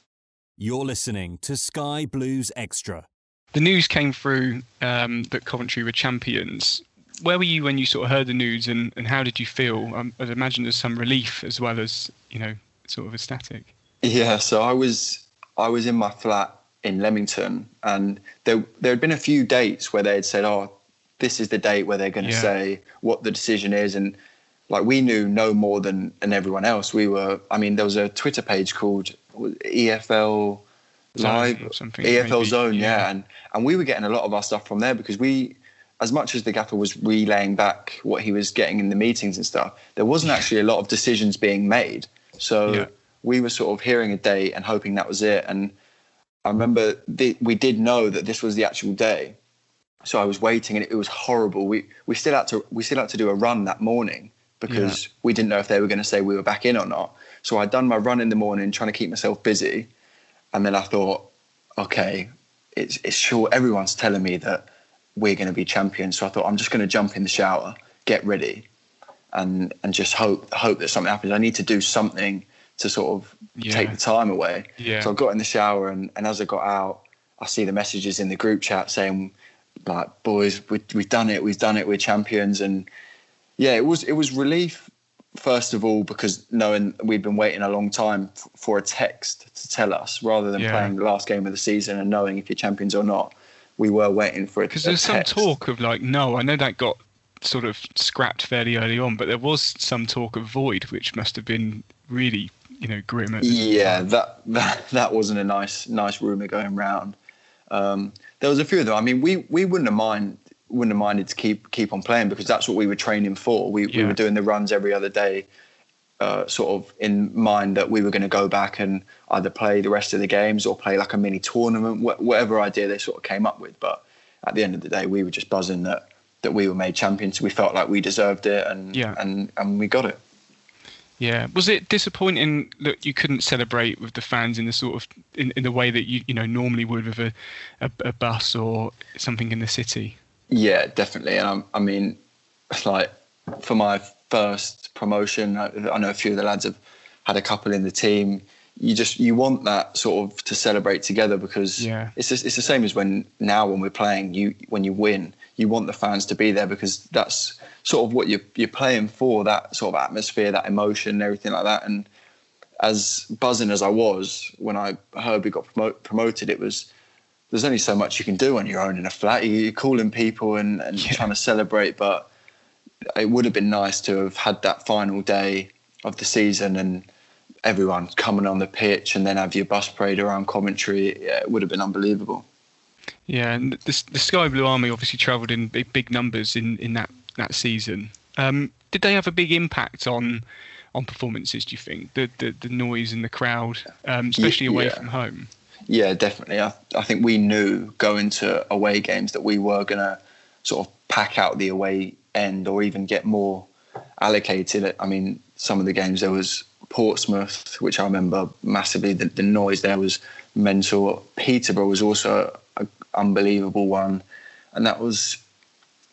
You're listening to Sky Blues Extra. the news came through um, that Coventry were champions. Where were you when you sort of heard the news, and, and how did you feel? Um, I'd imagine there's some relief as well as you know, sort of ecstatic. Yeah, so I was I was in my flat in Leamington, and there there had been a few dates where they had said, "Oh, this is the date where they're going to Yeah. say what the decision is," and like we knew no more than than everyone else. We were, I mean, there was a Twitter page called EFL Live, or something, EFL maybe, Zone, yeah. yeah. and and we were getting a lot of our stuff from there because we as much as the gaffer was relaying back what he was getting in the meetings and stuff, there wasn't actually a lot of decisions being made. So Yeah. We were sort of hearing a date and hoping that was it. And I remember the, we did know that this was the actual day, so I was waiting, and it, it was horrible. We we still had to we still had to do a run that morning because we didn't know if they were going to say we were back in or not. So I'd done my run in the morning, trying to keep myself busy, and then I thought, okay, it's it's sure everyone's telling me that we're going to be champions. So I thought I'm just going to jump in the shower, get ready, and and just hope hope that something happens. I need to do something to sort of Yeah. take the time away. Yeah. So I got in the shower, and, and as I got out, I see the messages in the group chat saying, like, boys, we, we've done it, we've done it, we're champions, and yeah, it was it was relief first of all because knowing we'd been waiting a long time f- for a text to tell us rather than Yeah. playing the last game of the season and knowing if you're champions or not. We were waiting for it Because there's some talk of like no, I know that got sort of scrapped fairly early on, but there was some talk of void, which must have been really you know grim. At the Yeah, that, that that wasn't a nice nice rumor going round. Um, there was a few of them. I mean, we we wouldn't have mind wouldn't have minded to keep keep on playing because that's what we were training for. We we were doing the runs every other day, uh, sort of in mind that we were going to go back and either play the rest of the games or play like a mini tournament, wh- whatever idea they sort of came up with. But at the end of the day, we were just buzzing that that we were made champions. We felt like we deserved it, and Yeah. and and we got it. Yeah, was it disappointing that you couldn't celebrate with the fans in the sort of in, in the way that you you know normally would with a, a, a bus or something in the city? Yeah, definitely. And I, I mean, like for my first promotion, I, I know a few of the lads have had a couple in the team. You just you want that sort of to celebrate together because Yeah. it's just, it's the same as when now when we're playing you when you win you want the fans to be there because that's sort of what you're you're playing for that sort of atmosphere that emotion everything like that and as buzzing as I was when I heard we got promote, promoted it was there's only so much you can do on your own in a flat. You're calling people and, and trying to celebrate, but it would have been nice to have had that final day of the season and everyone coming on the pitch and then have your bus parade around Coventry. Yeah, it would have been unbelievable. Yeah, and the, the Sky Blue Army obviously travelled in big, big numbers in, in that, that season. Um, did they have a big impact on on performances? Do you think the the, the noise in the crowd, um, especially away yeah. from home? Yeah, definitely. I, I think we knew going to away games that we were going to sort of pack out the away end or even get more allocated. I mean, some of the games there was Portsmouth, which I remember massively. The, the noise there was mental. Peterborough was also unbelievable one, and that was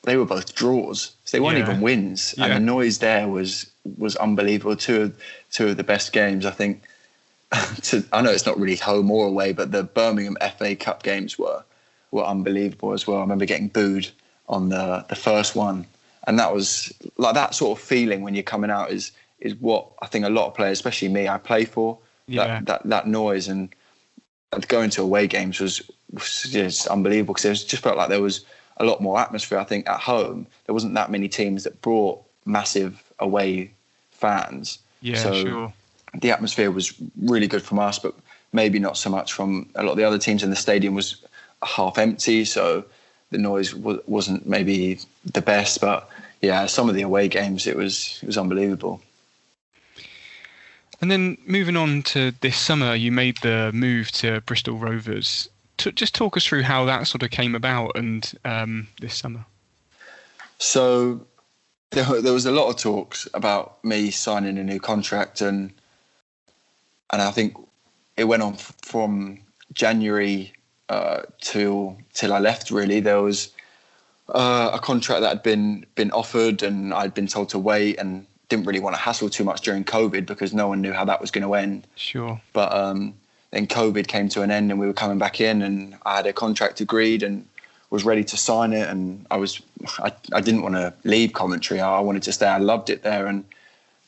they were both draws. So they weren't Yeah. even wins, Yeah. and the noise there was was unbelievable. Two of two of the best games, I think. To, I know it's not really home or away, but the Birmingham FA Cup games were were unbelievable as well. I remember getting booed on the the first one, and that was like that sort of feeling when you're coming out is is what I think a lot of players, especially me, I play for. Yeah. That that that noise and going to away games was, was just unbelievable because it just felt like there was a lot more atmosphere. I think at home there wasn't that many teams that brought massive away fans. Yeah, So sure. The atmosphere was really good from us, but maybe not so much from a lot of the other teams. And the stadium was half empty, so the noise wasn't maybe the best. But yeah, some of the away games, it was it was unbelievable. And then moving on to this summer, you made the move to Bristol Rovers. T- just talk us through how that sort of came about and um, this summer. So there, there was a lot of talks about me signing a new contract, and and I think it went on f- from January uh, till till I left. Really, there was uh, a contract that had been been offered, and I'd been told to wait, and didn't really want to hassle too much during COVID because no one knew how that was going to end. Sure. But um, then COVID came to an end, and we were coming back in, and I had a contract agreed, and was ready to sign it. And I was, I, I didn't want to leave Coventry. I wanted to stay. I loved it there, and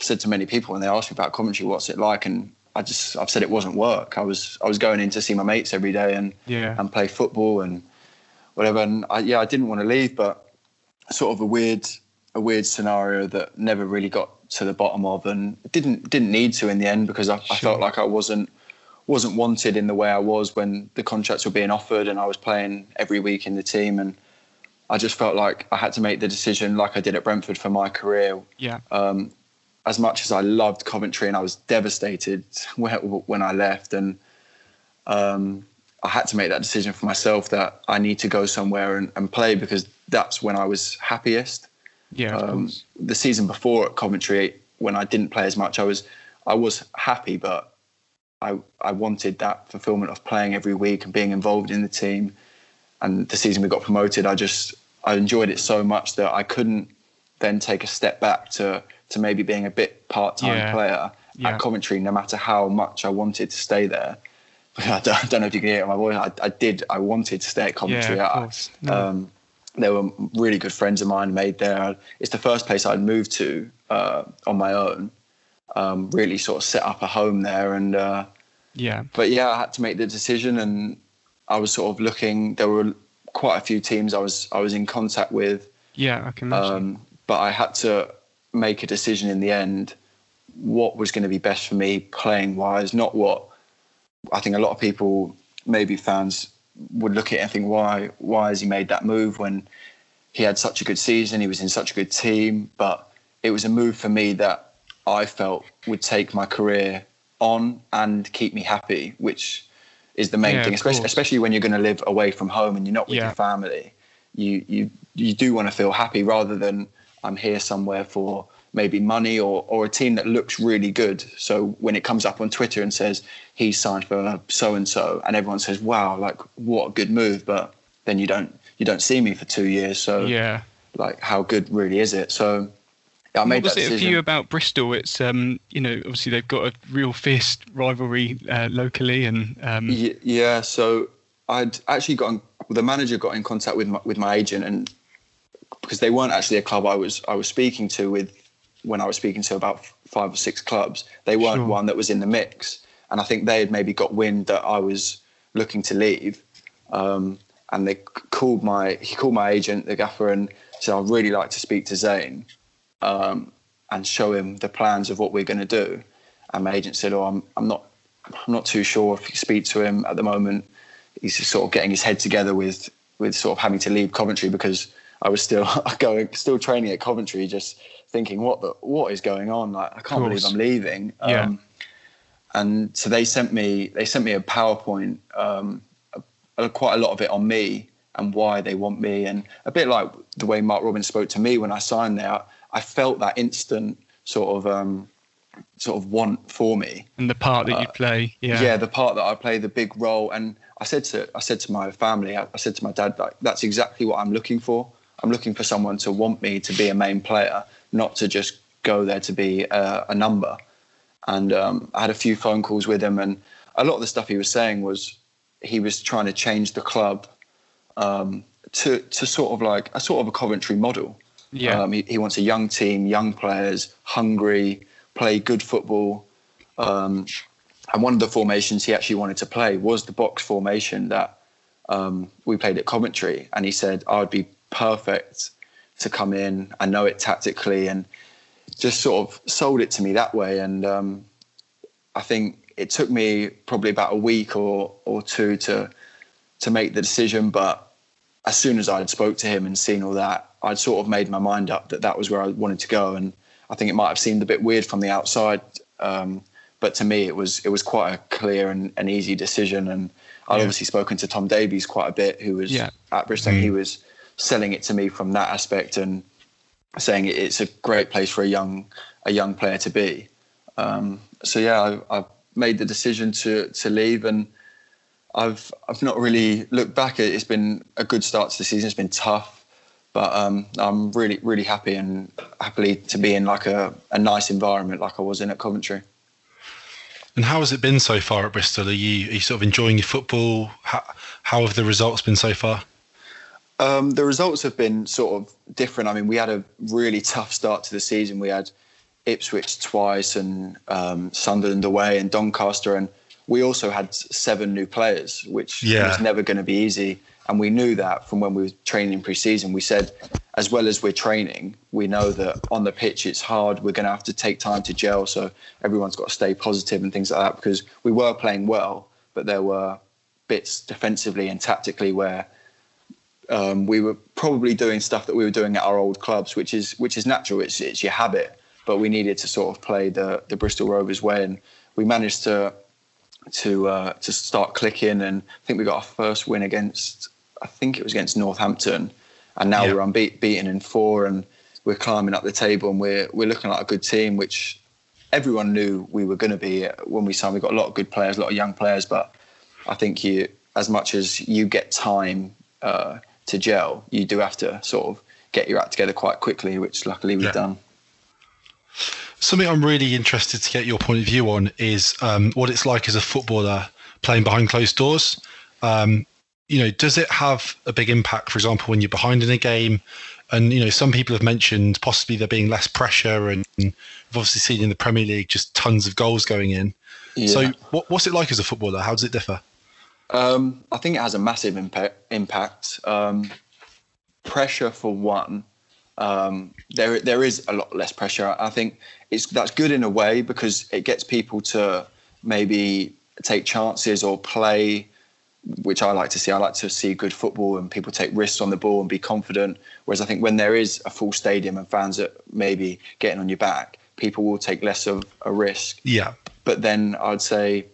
said to many people when they asked me about Coventry, what's it like, and I just, I've said it wasn't work. I was, I was going in to see my mates every day and Yeah. and play football and whatever. And I, yeah, I didn't want to leave, but sort of a weird, a weird scenario that never really got to the bottom of, and didn't didn't need to in the end because I, I felt like I wasn't wasn't wanted in the way I was when the contracts were being offered and I was playing every week in the team and I just felt like I had to make the decision, like I did at Brentford for my career. Yeah. Um, as much as I loved Coventry and I was devastated when, when I left, and um, I had to make that decision for myself that I need to go somewhere and, and play because that's when I was happiest. Yeah. Um, the season before at Coventry, when I didn't play as much, I was I was happy, but I I wanted that fulfillment of playing every week and being involved in the team. And the season we got promoted, I just I enjoyed it so much that I couldn't then take a step back to to maybe being a bit part time Yeah. player Yeah. at Coventry, no matter how much I wanted to stay there. I don't, I don't know if you can hear it in my voice. I, I did. I wanted to stay at Coventry. Yeah, of I- course. No. um, they were really good friends of mine made there. It's the first place I'd moved to uh, on my own. Um, really sort of set up a home there, and uh, Yeah. but yeah, I had to make the decision, and I was sort of looking. There were quite a few teams I was I was in contact with, Yeah. I can imagine. um, but I had to make a decision in the end. What was going to be best for me playing wise, not what I think a lot of people, maybe fans, would look at it and think, why why has he made that move when he had such a good season, he was in such a good team, but it was a move for me that I felt would take my career on and keep me happy, which is the main Yeah, thing, especially especially when you're going to live away from home and you're not with Yeah. your family. You you you do want to feel happy rather than I'm here somewhere for maybe money or or a team that looks really good. So when it comes up on Twitter and says he's signed for so and so, and everyone says, "Wow, like what a good move," but then you don't you don't see me for two years. So yeah. like how good really is it? So yeah, I made what was that it for decision. you about Bristol? It's um, you know, obviously they've got a real fierce rivalry uh, locally, and um, Ye- Yeah, so I'd actually got in, the manager got in contact with my, with my agent, and because they weren't actually a club I was I was speaking to with when I was speaking to about five or six clubs, they weren't Sure. one that was in the mix, and I think they had maybe got wind that I was looking to leave, um, and they called my he called my agent, the gaffer, and said I'd really like to speak to Zain, um, and show him the plans of what we're going to do, and my agent said, oh, I'm I'm not I'm not too sure if you speak to him at the moment. He's just sort of getting his head together with with sort of having to leave Coventry because I was still going still training at Coventry, just thinking what the what is going on? Like I can't believe. I'm leaving. Yeah. Um, and so they sent me they sent me a PowerPoint, um, a, a- quite a lot of it on me and why they want me, and a bit like the way Mark Robins spoke to me when I signed there. I felt that instant sort of um, sort of want for me. and the part that you uh, play, yeah, Yeah, the part that I play, the big role, and I said to I said to my family, I, I said to my dad, like that's exactly what I'm looking for. I'm looking for someone to want me to be a main player, not to just go there to be a, a number. And um, I had a few phone calls with him, and a lot of the stuff he was saying was he was trying to change the club um, to to sort of like a sort of a Coventry model. Yeah. Um, he, he wants a young team, young players, hungry, play good football. Um, and one of the formations he actually wanted to play was the box formation that um, we played at Coventry. And he said, I would be perfect to come in. I know it tactically and just sort of sold it to me that way. And um, I think it took me probably about a week or, or two to to make the decision. But as soon as I had spoke to him and seen all that, I'd sort of made my mind up that that was where I wanted to go. And I think it might have seemed a bit weird from the outside, um, but to me it was it was quite a clear and an easy decision. And I'd Yeah. obviously spoken to Tom Davies quite a bit, who was Yeah. at Bristol. He was selling it to me from that aspect and saying it's a great place for a young a young player to be. Um, so yeah, I, I made the decision to to leave, and I've I've not really looked back. It- It's been a good start to the season. It's been tough, but um, I'm really really happy and happily to be in like a, a nice environment like I was in at Coventry. And how has it been so far at Bristol? Are you, are you sort of enjoying your football? How, how have the results been so far? Um, the results have been sort of different. I mean, we had a really tough start to the season. We had Ipswich twice and um, Sunderland away and Doncaster, and we also had seven new players, which Yeah. was never going to be easy. And we knew that from when we were training pre-season. We said, as well as we're training, we know that on the pitch it's hard. We're going to have to take time to gel. So everyone's got to stay positive and things like that because we were playing well, but there were bits defensively and tactically where um, we were probably doing stuff that we were doing at our old clubs, which is which is natural. It's it's your habit, but we needed to sort of play the the Bristol Rovers way, and we managed to to uh, to start clicking. And I think we got our first win against I think it was against Northampton, and now Yeah. we're unbeaten in four, and we're climbing up the table, and we're we're looking like a good team, which everyone knew we were going to be when we signed. We got a lot of good players, a lot of young players, but I think you, as much as you get time uh, to gel, you do have to sort of get your act together quite quickly, which luckily we've Yeah. done. Something I'm really interested to get your point of view on is um, what it's like as a footballer playing behind closed doors. Um, you know, does it have a big impact, for example, when you're behind in a game? And you know, some people have mentioned possibly there being less pressure, and we've obviously seen in the Premier League just tons of goals going in. So, what, what's it like as a footballer? How does it differ? Um, I think it has a massive impact. Impact. Um, pressure for one. Um, there, there is a lot less pressure. I think it's that's good in a way because it gets people to maybe take chances or play, which I like to see. I like to see good football and people take risks on the ball and be confident. Whereas I think when there is a full stadium and fans are maybe getting on your back, people will take less of a risk Yeah, but then I'd say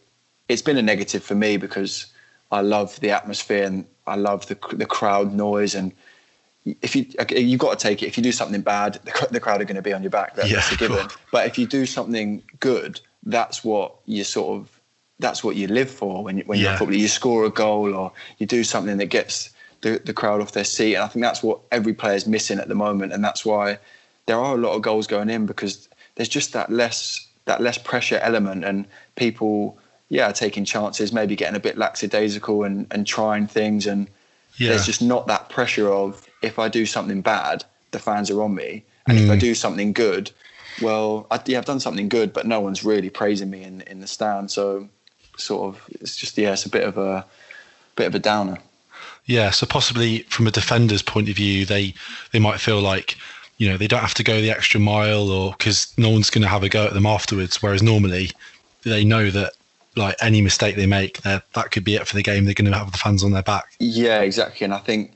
it's been a negative for me because I love the atmosphere and I love the the crowd noise. And if you you've got to take it. If you do something bad the, the crowd are going to be on your back. That, Yeah, that's a given. sure. but if you do something good that's what you sort of that's what you live for when you, when you're Yeah. a footballer you score a goal or you do something that gets the, the crowd off their seat. And I think that's what every player's missing at the moment. And that's why there are a lot of goals going in because there's just that less that less pressure element. And people yeah taking chances maybe getting a bit lackadaisical and, and trying things. And yeah, there's just not that pressure of if I do something bad the fans are on me. And if I Mm. do something good well I, yeah, I've done something good but no one's really praising me in, in the stand. So sort of it's just yeah it's a bit of a bit of a downer. Yeah, so possibly from a defender's point of view, they they might feel like you know they don't have to go the extra mile, or because no one's going to have a go at them afterwards. Whereas normally, they know that like any mistake they make, that that could be it for the game. They're going to have the fans on their back. Yeah, exactly. And I think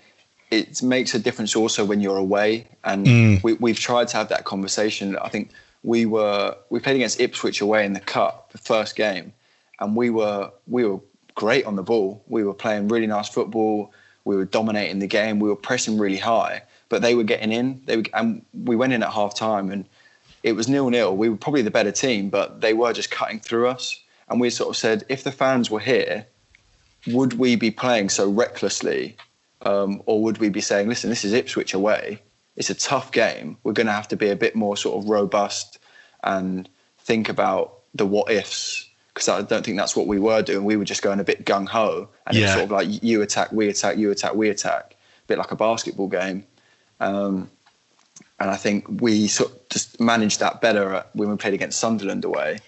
it makes a difference also when you're away. And Mm. we, we've tried to have that conversation. I think we were we played against Ipswich away in the cup, the first game, and we were we were great on the ball. We were playing really nice football. We were dominating the game. We were pressing really high, but they were getting in. They were, and we went in at half time, and it was nil nil. We were probably the better team, but they were just cutting through us. And we sort of said, if the fans were here, would we be playing so recklessly, um, or would we be saying, listen, this is Ipswich away. It's a tough game. We're going to have to be a bit more sort of robust and think about the what ifs. Because I don't think that's what we were doing. We were just going a bit gung ho, and it's Yeah. sort of like you attack, we attack, you attack, we attack, a bit like a basketball game. Um, and I think we sort of just managed that better when we played against Sunderland away.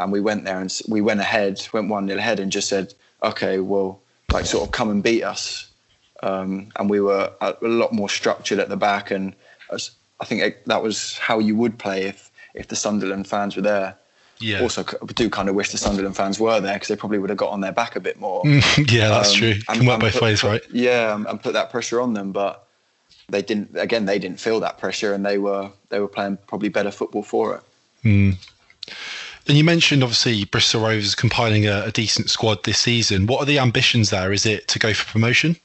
And we went there and we went ahead, went 1 nil ahead, and just said, okay, well, like sort of come and beat us. Um, and we were a, a lot more structured at the back. And as- I think it, that was how you would play if, if the Sunderland fans were there. Yeah, Also, I do kind of wish the Sunderland fans were there because they probably would have got on their back a bit more. yeah, that's Um, true. and- Can work both put- ways, right? Yeah, and, and put that pressure on them, but they didn't. Again, they didn't feel that pressure, and they were they were playing probably better football for it. Mm. And you mentioned obviously Bristol Rovers compiling a, a decent squad this season. What are the ambitions there? Is it to go for promotion?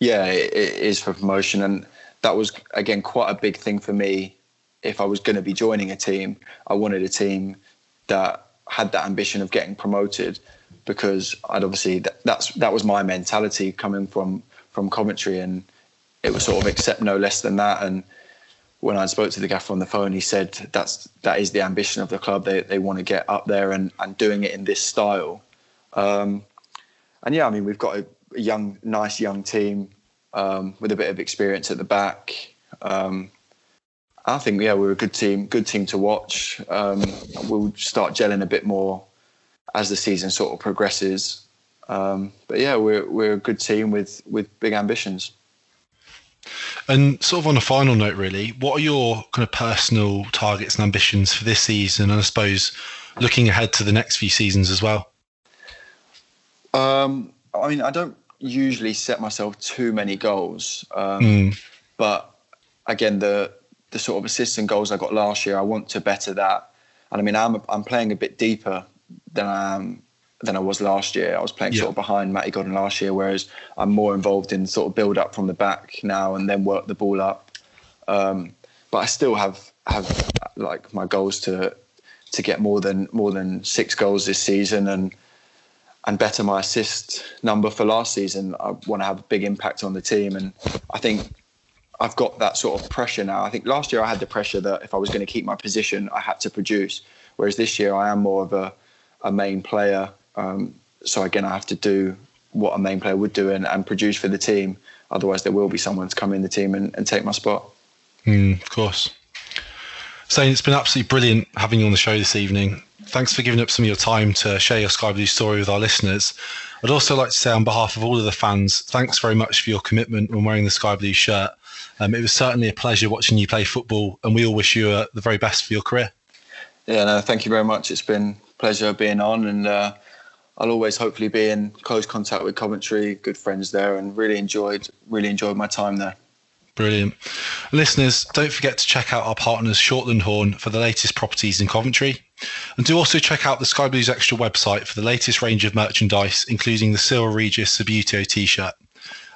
Yeah, it, it is for promotion, and that was again quite a big thing for me. If I was going to be joining a team, I wanted a team that had that ambition of getting promoted, because I'd obviously that, that's that was my mentality coming from from Coventry, and it was sort of accept no less than that. And when I spoke to the gaffer on the phone, he said that's that is the ambition of the club. They they want to get up there and and doing it in this style. Um, and yeah, I mean we've got a, a young, nice young team um, with a bit of experience at the back. Um, I think yeah, we're a good team, good team to watch. Um, we'll start gelling a bit more as the season sort of progresses. Um, but yeah, we're we're a good team with with big ambitions. And sort of on a final note, really, what are your kind of personal targets and ambitions for this season? And I suppose looking ahead to the next few seasons as well. Um, I mean, I don't usually set myself too many goals. Um, Mm. But again, the the sort of assists and goals I got last year, I want to better that. And I mean, I'm I'm playing a bit deeper than I am than I was last year. I was playing Yeah. sort of behind Matty Godden last year, whereas I'm more involved in sort of build up from the back now and then work the ball up. Um, but I still have have like my goals to to get more than more than six goals this season and and better my assist number for last season. I want to have a big impact on the team, and I think I've got that sort of pressure now. I think last year I had the pressure that if I was going to keep my position, I had to produce. Whereas this year I am more of a, a main player. Um, so again, I have to do what a main player would do and, and produce for the team. Otherwise, there will be someone to come in the team and, and take my spot. Mm, of course. Saying it's been absolutely brilliant having you on the show this evening. Thanks for giving up some of your time to share your Sky Blue story with our listeners. I'd also like to say, on behalf of all of the fans, thanks very much for your commitment when wearing the Sky Blue shirt. Um, it was certainly a pleasure watching you play football, and we all wish you uh, the very best for your career. Yeah, no, thank you very much. It's been a pleasure being on, and uh, I'll always hopefully be in close contact with Coventry, good friends there, and really enjoyed really enjoyed my time there. Brilliant. Listeners, don't forget to check out our partners Shortland Horne for the latest properties in Coventry. And do also check out the Sky Blues Extra website for the latest range of merchandise, including the Cyril Regis Subbuteo t shirt.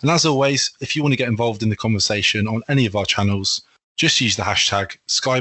And as always, if you want to get involved in the conversation on any of our channels, just use the hashtag Sky